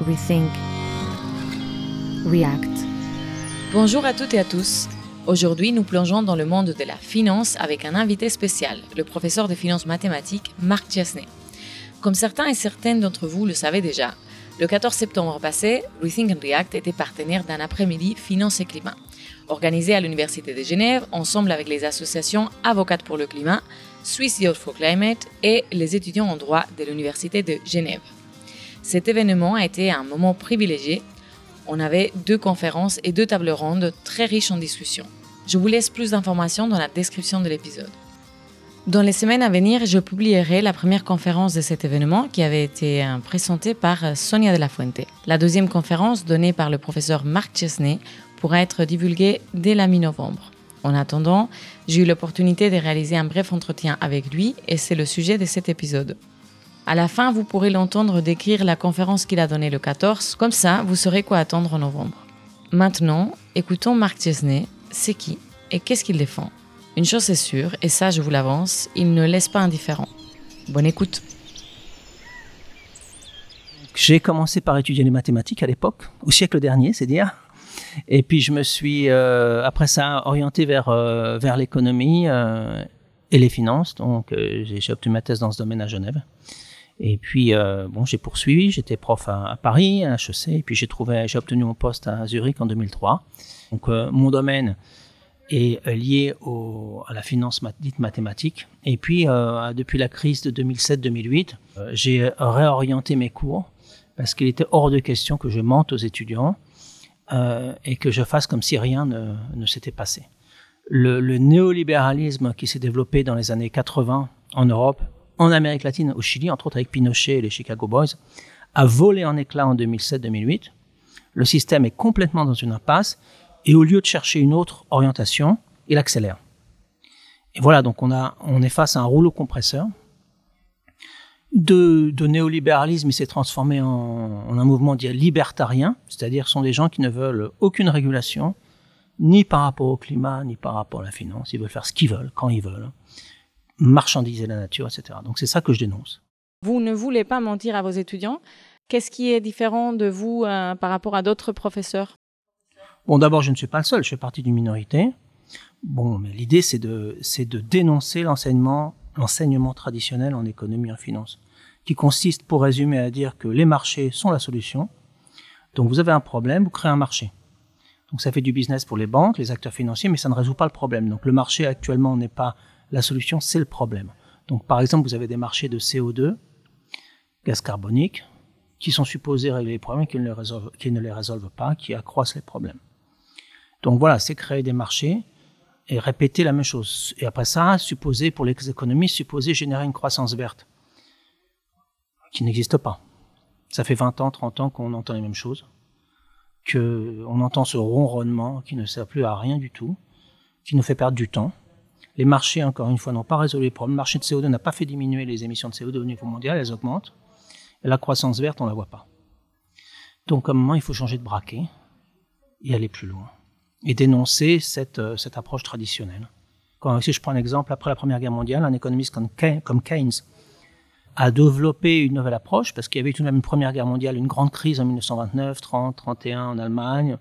Rethink. React. Bonjour à toutes et à tous. Aujourd'hui, nous plongeons dans le monde de la finance avec un invité spécial, le professeur de finances mathématiques Marc Chesney. Comme certains et certaines d'entre vous le savez déjà, le 14 septembre passé, Rethink and React était partenaire d'un après-midi Finance et Climat, organisé à l'Université de Genève ensemble avec les associations Avocates pour le Climat, Swiss Youth for Climate et les étudiants en droit de l'Université de Genève. Cet événement a été un moment privilégié. On avait deux conférences et deux tables rondes très riches en discussions. Je vous laisse plus d'informations dans la description de l'épisode. Dans les semaines à venir, je publierai la première conférence de cet événement qui avait été euh, présentée par euh, Sonia de la Fuente. La deuxième conférence, donnée par le professeur Marc Chesney, pourra être divulguée dès la mi-novembre. En attendant, j'ai eu l'opportunité de réaliser un bref entretien avec lui et c'est le sujet de cet épisode. À la fin, vous pourrez l'entendre décrire la conférence qu'il a donnée le 14, comme ça vous saurez quoi attendre en novembre. Maintenant, écoutons Marc Chesney, c'est qui et qu'est-ce qu'il défend? Une chose est sûre, et ça je vous l'avance, il ne laisse pas indifférent. Bonne écoute. J'ai commencé par étudier les mathématiques à l'époque, au siècle dernier, c'est dire. Et puis je me suis, euh, après ça, orienté vers, euh, vers l'économie euh, et les finances. Donc j'ai obtenu ma thèse dans ce domaine à Genève. Et puis, bon, j'ai poursuivi, j'étais prof à, Paris, à HEC, et puis j'ai trouvé, j'ai obtenu mon poste à Zurich en 2003. Donc mon domaine est lié au, à la finance dite mathématique. Et puis, depuis la crise de 2007-2008, j'ai réorienté mes cours parce qu'il était hors de question que je mente aux étudiants euh, et que je fasse comme si rien ne, ne s'était passé. Le, le, néolibéralisme qui s'est développé dans les années 80 en Europe, en Amérique latine, au Chili, entre autres avec Pinochet et les Chicago Boys, a volé en éclats en 2007-2008. Le système est complètement dans une impasse et au lieu de chercher une autre orientation, il accélère. Et voilà, donc on, a, on est face à un rouleau compresseur de, de néolibéralisme, il s'est transformé en, un mouvement dit libertarien, c'est-à-dire sont des gens qui ne veulent aucune régulation, ni par rapport au climat, ni par rapport à la finance. Ils veulent faire ce qu'ils veulent, quand ils veulent, marchandiser la nature, etc. Donc c'est ça que je dénonce. Vous ne voulez pas mentir à vos étudiants. Qu'est-ce qui est différent de vous euh, par rapport à d'autres professeurs? Bon, d'abord, je ne suis pas le seul, je fais partie d'une minorité. Bon, mais l'idée, c'est de, c'est de dénoncer l'enseignement l'enseignement traditionnel en économie et en finance, qui consiste, pour résumer, à dire que les marchés sont la solution. Donc vous avez un problème, vous créez un marché. Donc ça fait du business pour les banques, les acteurs financiers, mais ça ne résout pas le problème. Donc le marché actuellement n'est pas la solution, c'est le problème. Donc par exemple, vous avez des marchés de CO2, gaz carbonique, qui sont supposés régler les problèmes, qui ne les résolvent, qui ne les résolvent pas, qui accroissent les problèmes. Donc voilà, c'est créer des marchés et répéter la même chose. Et après ça, supposer, pour les économies, supposer générer une croissance verte, qui n'existe pas. Ça fait 20 ans, 30 ans qu'on entend les mêmes choses, qu'on entend ce ronronnement qui ne sert plus à rien du tout, qui nous fait perdre du temps. Les marchés, encore une fois, n'ont pas résolu les problèmes. Le marché de CO2 n'a pas fait diminuer les émissions de CO2 au niveau mondial, elles augmentent. Et la croissance verte, on ne la voit pas. Donc, à un moment, il faut changer de braquet et aller plus loin et dénoncer cette, euh, cette approche traditionnelle. Si je prends un exemple, après la Première Guerre mondiale, un économiste comme, Keynes a développé une nouvelle approche parce qu'il y avait tout de même une Première Guerre mondiale, une grande crise en 1929, 30, 31 en Allemagne,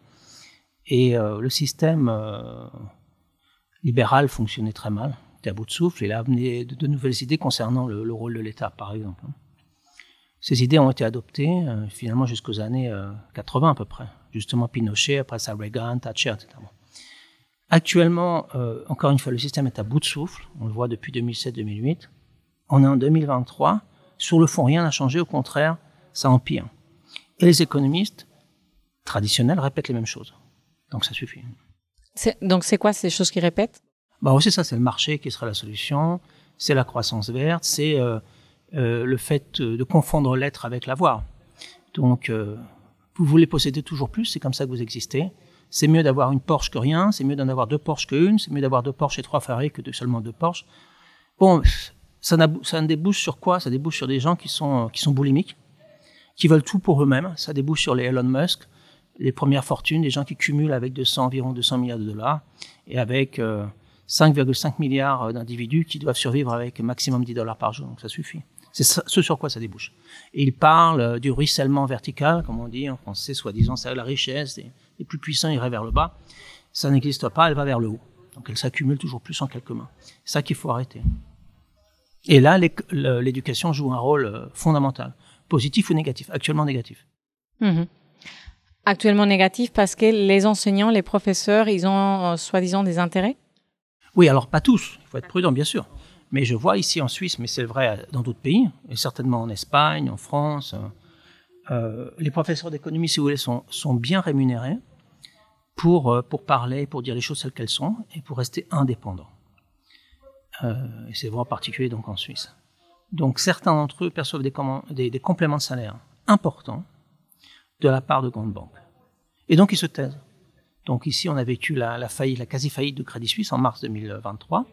et euh, le système euh, libéral fonctionnait très mal, était à bout de souffle, il a amené de, nouvelles idées concernant le, le rôle de l'État, par exemple. Ces idées ont été adoptées finalement jusqu'aux années 80 à peu près justement Pinochet, après ça Reagan, Thatcher, etc. Actuellement, euh, encore une fois, le système est à bout de souffle. On le voit depuis 2007-2008. On est en 2023. Sur le fond, rien n'a changé. Au contraire, ça empire. Et les économistes traditionnels répètent les mêmes choses. Donc ça suffit. Donc c'est quoi ces choses qu'ils répètent? Bah c'est ça, c'est le marché qui sera la solution, c'est la croissance verte, c'est euh, euh, le fait de confondre l'être avec l'avoir. Donc euh, vous voulez posséder toujours plus, c'est comme ça que vous existez. C'est mieux d'avoir une Porsche que rien, c'est mieux d'en avoir deux Porsche qu'une, c'est mieux d'avoir deux Porsche et trois Ferrari que de seulement deux Porsche. Bon, ça, ça débouche sur quoi? Ça débouche sur des gens qui sont, qui sont boulimiques, qui veulent tout pour eux-mêmes. Ça débouche sur les Elon Musk, les premières fortunes, des gens qui cumulent avec 200, environ 200 milliards de dollars et avec 5,5 euh, milliards d'individus qui doivent survivre avec maximum 10 dollars par jour. Donc ça suffit. C'est ce sur quoi ça débouche. Et il parle euh, du ruissellement vertical, comme on dit en français, soi-disant, c'est la richesse, les, plus puissants iraient vers le bas. Ça n'existe pas, elle va vers le haut. Donc elle s'accumule toujours plus en quelques mains. C'est ça qu'il faut arrêter. Et là, l'éducation joue un rôle euh, fondamental, positif ou négatif, actuellement négatif. Mhm. Actuellement négatif parce que les enseignants, les professeurs, ils ont euh, soi-disant des intérêts? Oui, alors pas tous, il faut être prudent bien sûr. Mais je vois ici en Suisse, mais c'est vrai dans d'autres pays, et certainement en Espagne, en France, euh, les professeurs d'économie, si vous voulez, sont, sont bien rémunérés pour, pour parler, pour dire les choses telles qu'elles sont, et pour rester indépendants. Euh, et c'est vrai en particulier donc en Suisse. Donc certains d'entre eux perçoivent des, des, compléments de salaire importants de la part de grandes banques. Et donc ils se taisent. Donc ici, on a vécu la, faillite, la quasi-faillite de Crédit Suisse en mars 2023.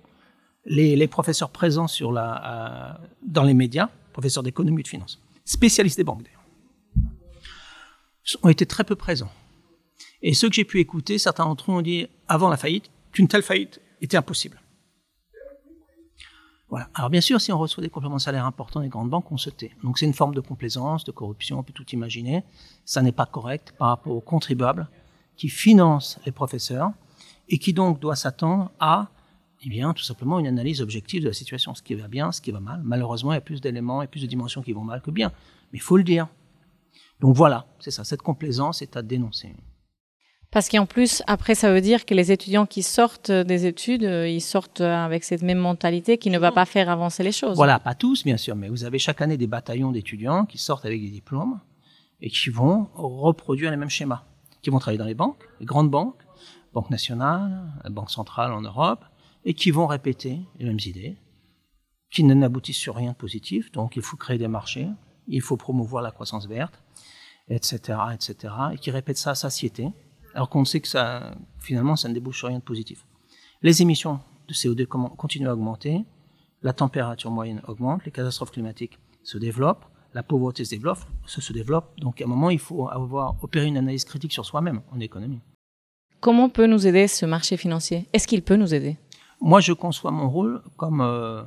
Les, professeurs présents euh, dans les médias, professeurs d'économie et de finance, spécialistes des banques d'ailleurs, ont été très peu présents. Et ceux que j'ai pu écouter, certains d'entre eux ont dit, avant la faillite, qu'une telle faillite était impossible. Alors bien sûr, si on reçoit des compléments de salaire importants des grandes banques, on se tait. Donc c'est une forme de complaisance, de corruption, on peut tout imaginer. Ça n'est pas correct par rapport aux contribuables qui financent les professeurs et qui donc doit s'attendre à, eh bien, tout simplement une analyse objective de la situation, ce qui va bien, ce qui va mal. Malheureusement, il y a plus d'éléments et plus de dimensions qui vont mal que bien, mais il faut le dire. Donc voilà, c'est ça, cette complaisance est à dénoncer. Parce qu'en plus, après, ça veut dire que les étudiants qui sortent des études, euh, ils sortent avec cette même mentalité qui ne va pas faire avancer les choses. Voilà, pas tous, bien sûr, mais vous avez chaque année des bataillons d'étudiants qui sortent avec des diplômes et qui vont reproduire les mêmes schémas, qui vont travailler dans les banques, les grandes banques, Banque nationale, Banque centrale en Europe, et qui vont répéter les mêmes idées, qui n'aboutissent sur rien de positif. Donc, il faut créer des marchés, il faut promouvoir la croissance verte, etc., etc., et qui répètent ça à satiété alors qu'on sait que ça, finalement, ça ne débouche sur rien de positif. Les émissions de CO2 continuent à augmenter, la température moyenne augmente, les catastrophes climatiques se développent, la pauvreté se développe, se, développe. Donc, à un moment, il faut avoir opéré une analyse critique sur soi-même en économie. Comment peut nous aider ce marché financier? Est-ce qu'il peut nous aider? Moi, je conçois mon rôle comme euh,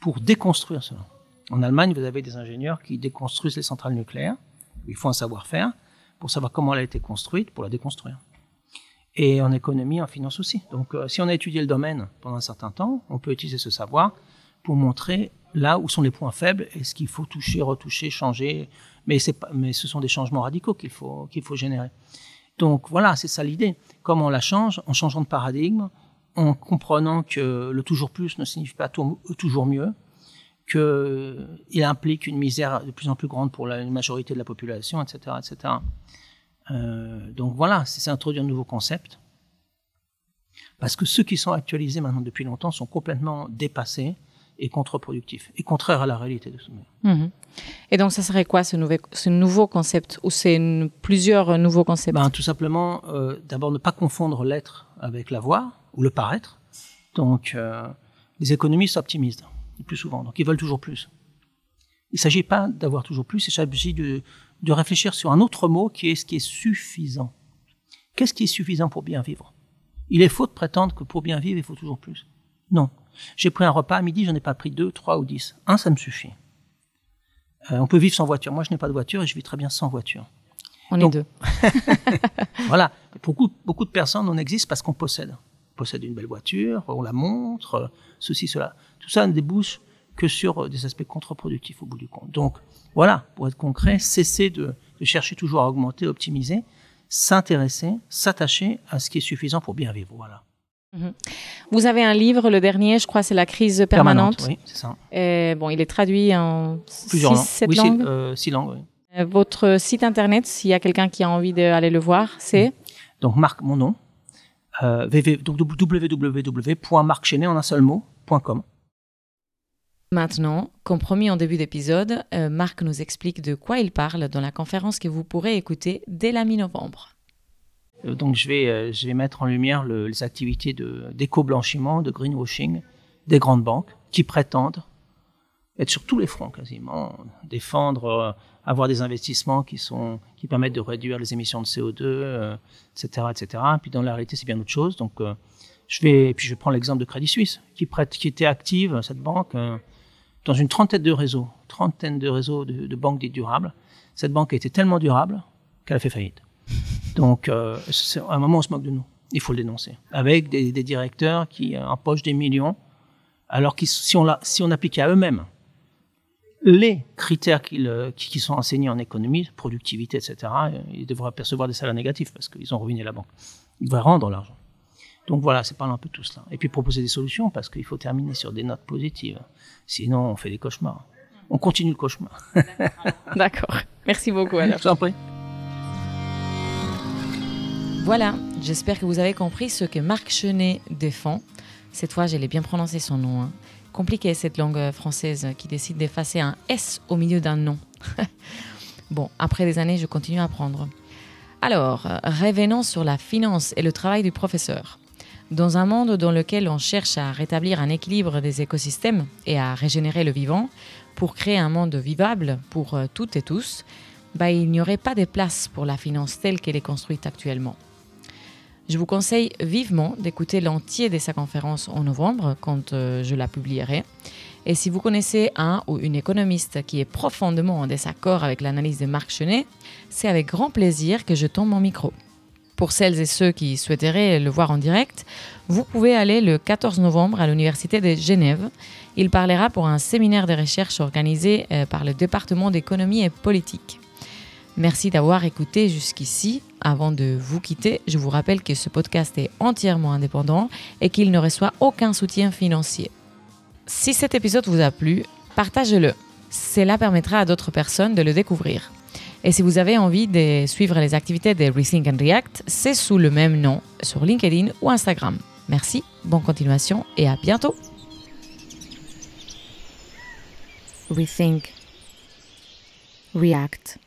pour déconstruire cela. En Allemagne, vous avez des ingénieurs qui déconstruisent les centrales nucléaires. Il faut un savoir-faire pour savoir comment elle a été construite, pour la déconstruire. Et en économie, en finance aussi. Donc, euh, si on a étudié le domaine pendant un certain temps, on peut utiliser ce savoir pour montrer là où sont les points faibles et ce qu'il faut toucher, retoucher, changer. Mais, pas, mais ce sont des changements radicaux qu'il faut, qu'il faut générer. Donc voilà, c'est ça l'idée. Comment on la change En changeant de paradigme, en comprenant que le toujours plus ne signifie pas toujours mieux, qu'il implique une misère de plus en plus grande pour la majorité de la population, etc. etc. Euh, donc voilà, c'est introduire un nouveau concept. Parce que ceux qui sont actualisés maintenant depuis longtemps sont complètement dépassés et contre-productifs, et contraires à la réalité de ce monde. Mhm. Et donc, ça serait quoi ce, ce nouveau concept Ou c'est plusieurs nouveaux concepts? Ben, Tout simplement, euh, d'abord ne pas confondre l'être avec l'avoir, ou le paraître. Donc, euh, les économistes optimistes le plus souvent. Donc ils veulent toujours plus. Il ne s'agit pas d'avoir toujours plus, il s'agit de, de réfléchir sur un autre mot qui est ce qui est suffisant. Qu'est-ce qui est suffisant pour bien vivre? Il est faux de prétendre que pour bien vivre, il faut toujours plus. Non. J'ai pris un repas à midi, j'en ai pas pris deux, trois ou dix. Un, ça me suffit. Euh, on peut vivre sans voiture. Moi, je n'ai pas de voiture et je vis très bien sans voiture. On est deux. voilà. Beaucoup, beaucoup de personnes, on existe parce qu'on possède. Possède une belle voiture, on la montre, ceci, cela. Tout ça ne débouche que sur euh, des aspects contre-productifs au bout du compte. Donc voilà, pour être concret, cesser de, chercher toujours à augmenter, optimiser, s'intéresser, s'attacher à ce qui est suffisant pour bien vivre. Voilà. Mhm. Vous avez un livre, le dernier, je crois, c'est La crise permanente. oui, c'est ça. Et, bon, il est traduit en Plusieurs langues. Sept oui, langues. Euh, six langues. Oui. Euh, votre site internet, s'il y a quelqu'un qui a envie d'aller le voir, c'est Donc, Marc, mon nom, euh, en un seul mot.com. Maintenant, comme promis en début d'épisode, euh, Marc nous explique de quoi il parle dans la conférence que vous pourrez écouter dès la mi-novembre. Euh, donc je vais, euh, je vais mettre en lumière les activités d'éco-blanchiment, de, greenwashing des grandes banques qui prétendent être sur tous les fronts quasiment, défendre, avoir des investissements qui, sont, qui permettent de réduire les émissions de CO2, etc., etc. Et puis dans la réalité, c'est bien autre chose. Donc je vais, et puis je prends l'exemple de Crédit Suisse, qui, prête, qui était active, cette banque, dans une trentaine de réseaux, trentaine de réseaux de, de banques dites durables. Cette banque a été tellement durable qu'elle a fait faillite. Donc, euh, à un moment, on se moque de nous. Il faut le dénoncer. Avec des, des directeurs qui empochent des millions, alors que si on, si on appliquait à eux-mêmes les critères qui, qui, sont enseignés en économie, productivité, etc., ils devraient percevoir des salaires négatifs parce qu'ils ont ruiné la banque. Ils devraient rendre l'argent. Donc voilà, c'est parler un peu de tout cela. Et puis proposer des solutions parce qu'il faut terminer sur des notes positives. Sinon, on fait des cauchemars. On continue le cauchemar. D'accord. Merci beaucoup alors. Je vous en prie. Voilà, j'espère que vous avez compris ce que Marc Chenet défend. Cette fois, j'allais bien prononcer son nom. Hein. Compliqué cette langue française qui décide d'effacer un S au milieu d'un nom. bon, après des années, je continue à apprendre. Alors, revenons sur la finance et le travail du professeur. Dans un monde dans lequel on cherche à rétablir un équilibre des écosystèmes et à régénérer le vivant pour créer un monde vivable pour euh, toutes et tous, bah, il n'y aurait pas de place pour la finance telle qu'elle est construite actuellement. Je vous conseille vivement d'écouter l'entier de sa conférence en novembre quand euh, je la publierai. Et si vous connaissez un ou une économiste qui est profondément en désaccord avec l'analyse de Marc Chenet, c'est avec grand plaisir que je tombe mon micro. Pour celles et ceux qui souhaiteraient le voir en direct, vous pouvez aller le 14 novembre à l'Université de Genève. Il parlera pour un séminaire de recherche organisé euh, par le département d'économie et politique. Merci d'avoir écouté jusqu'ici. Avant de vous quitter, je vous rappelle que ce podcast est entièrement indépendant et qu'il ne reçoit aucun soutien financier. Si cet épisode vous a plu, partagez-le. Cela permettra à d'autres personnes de le découvrir. Et si vous avez envie de suivre les activités de Rethink and React, c'est sous le même nom sur LinkedIn ou Instagram. Merci, bonne continuation et à bientôt. Rethink. React.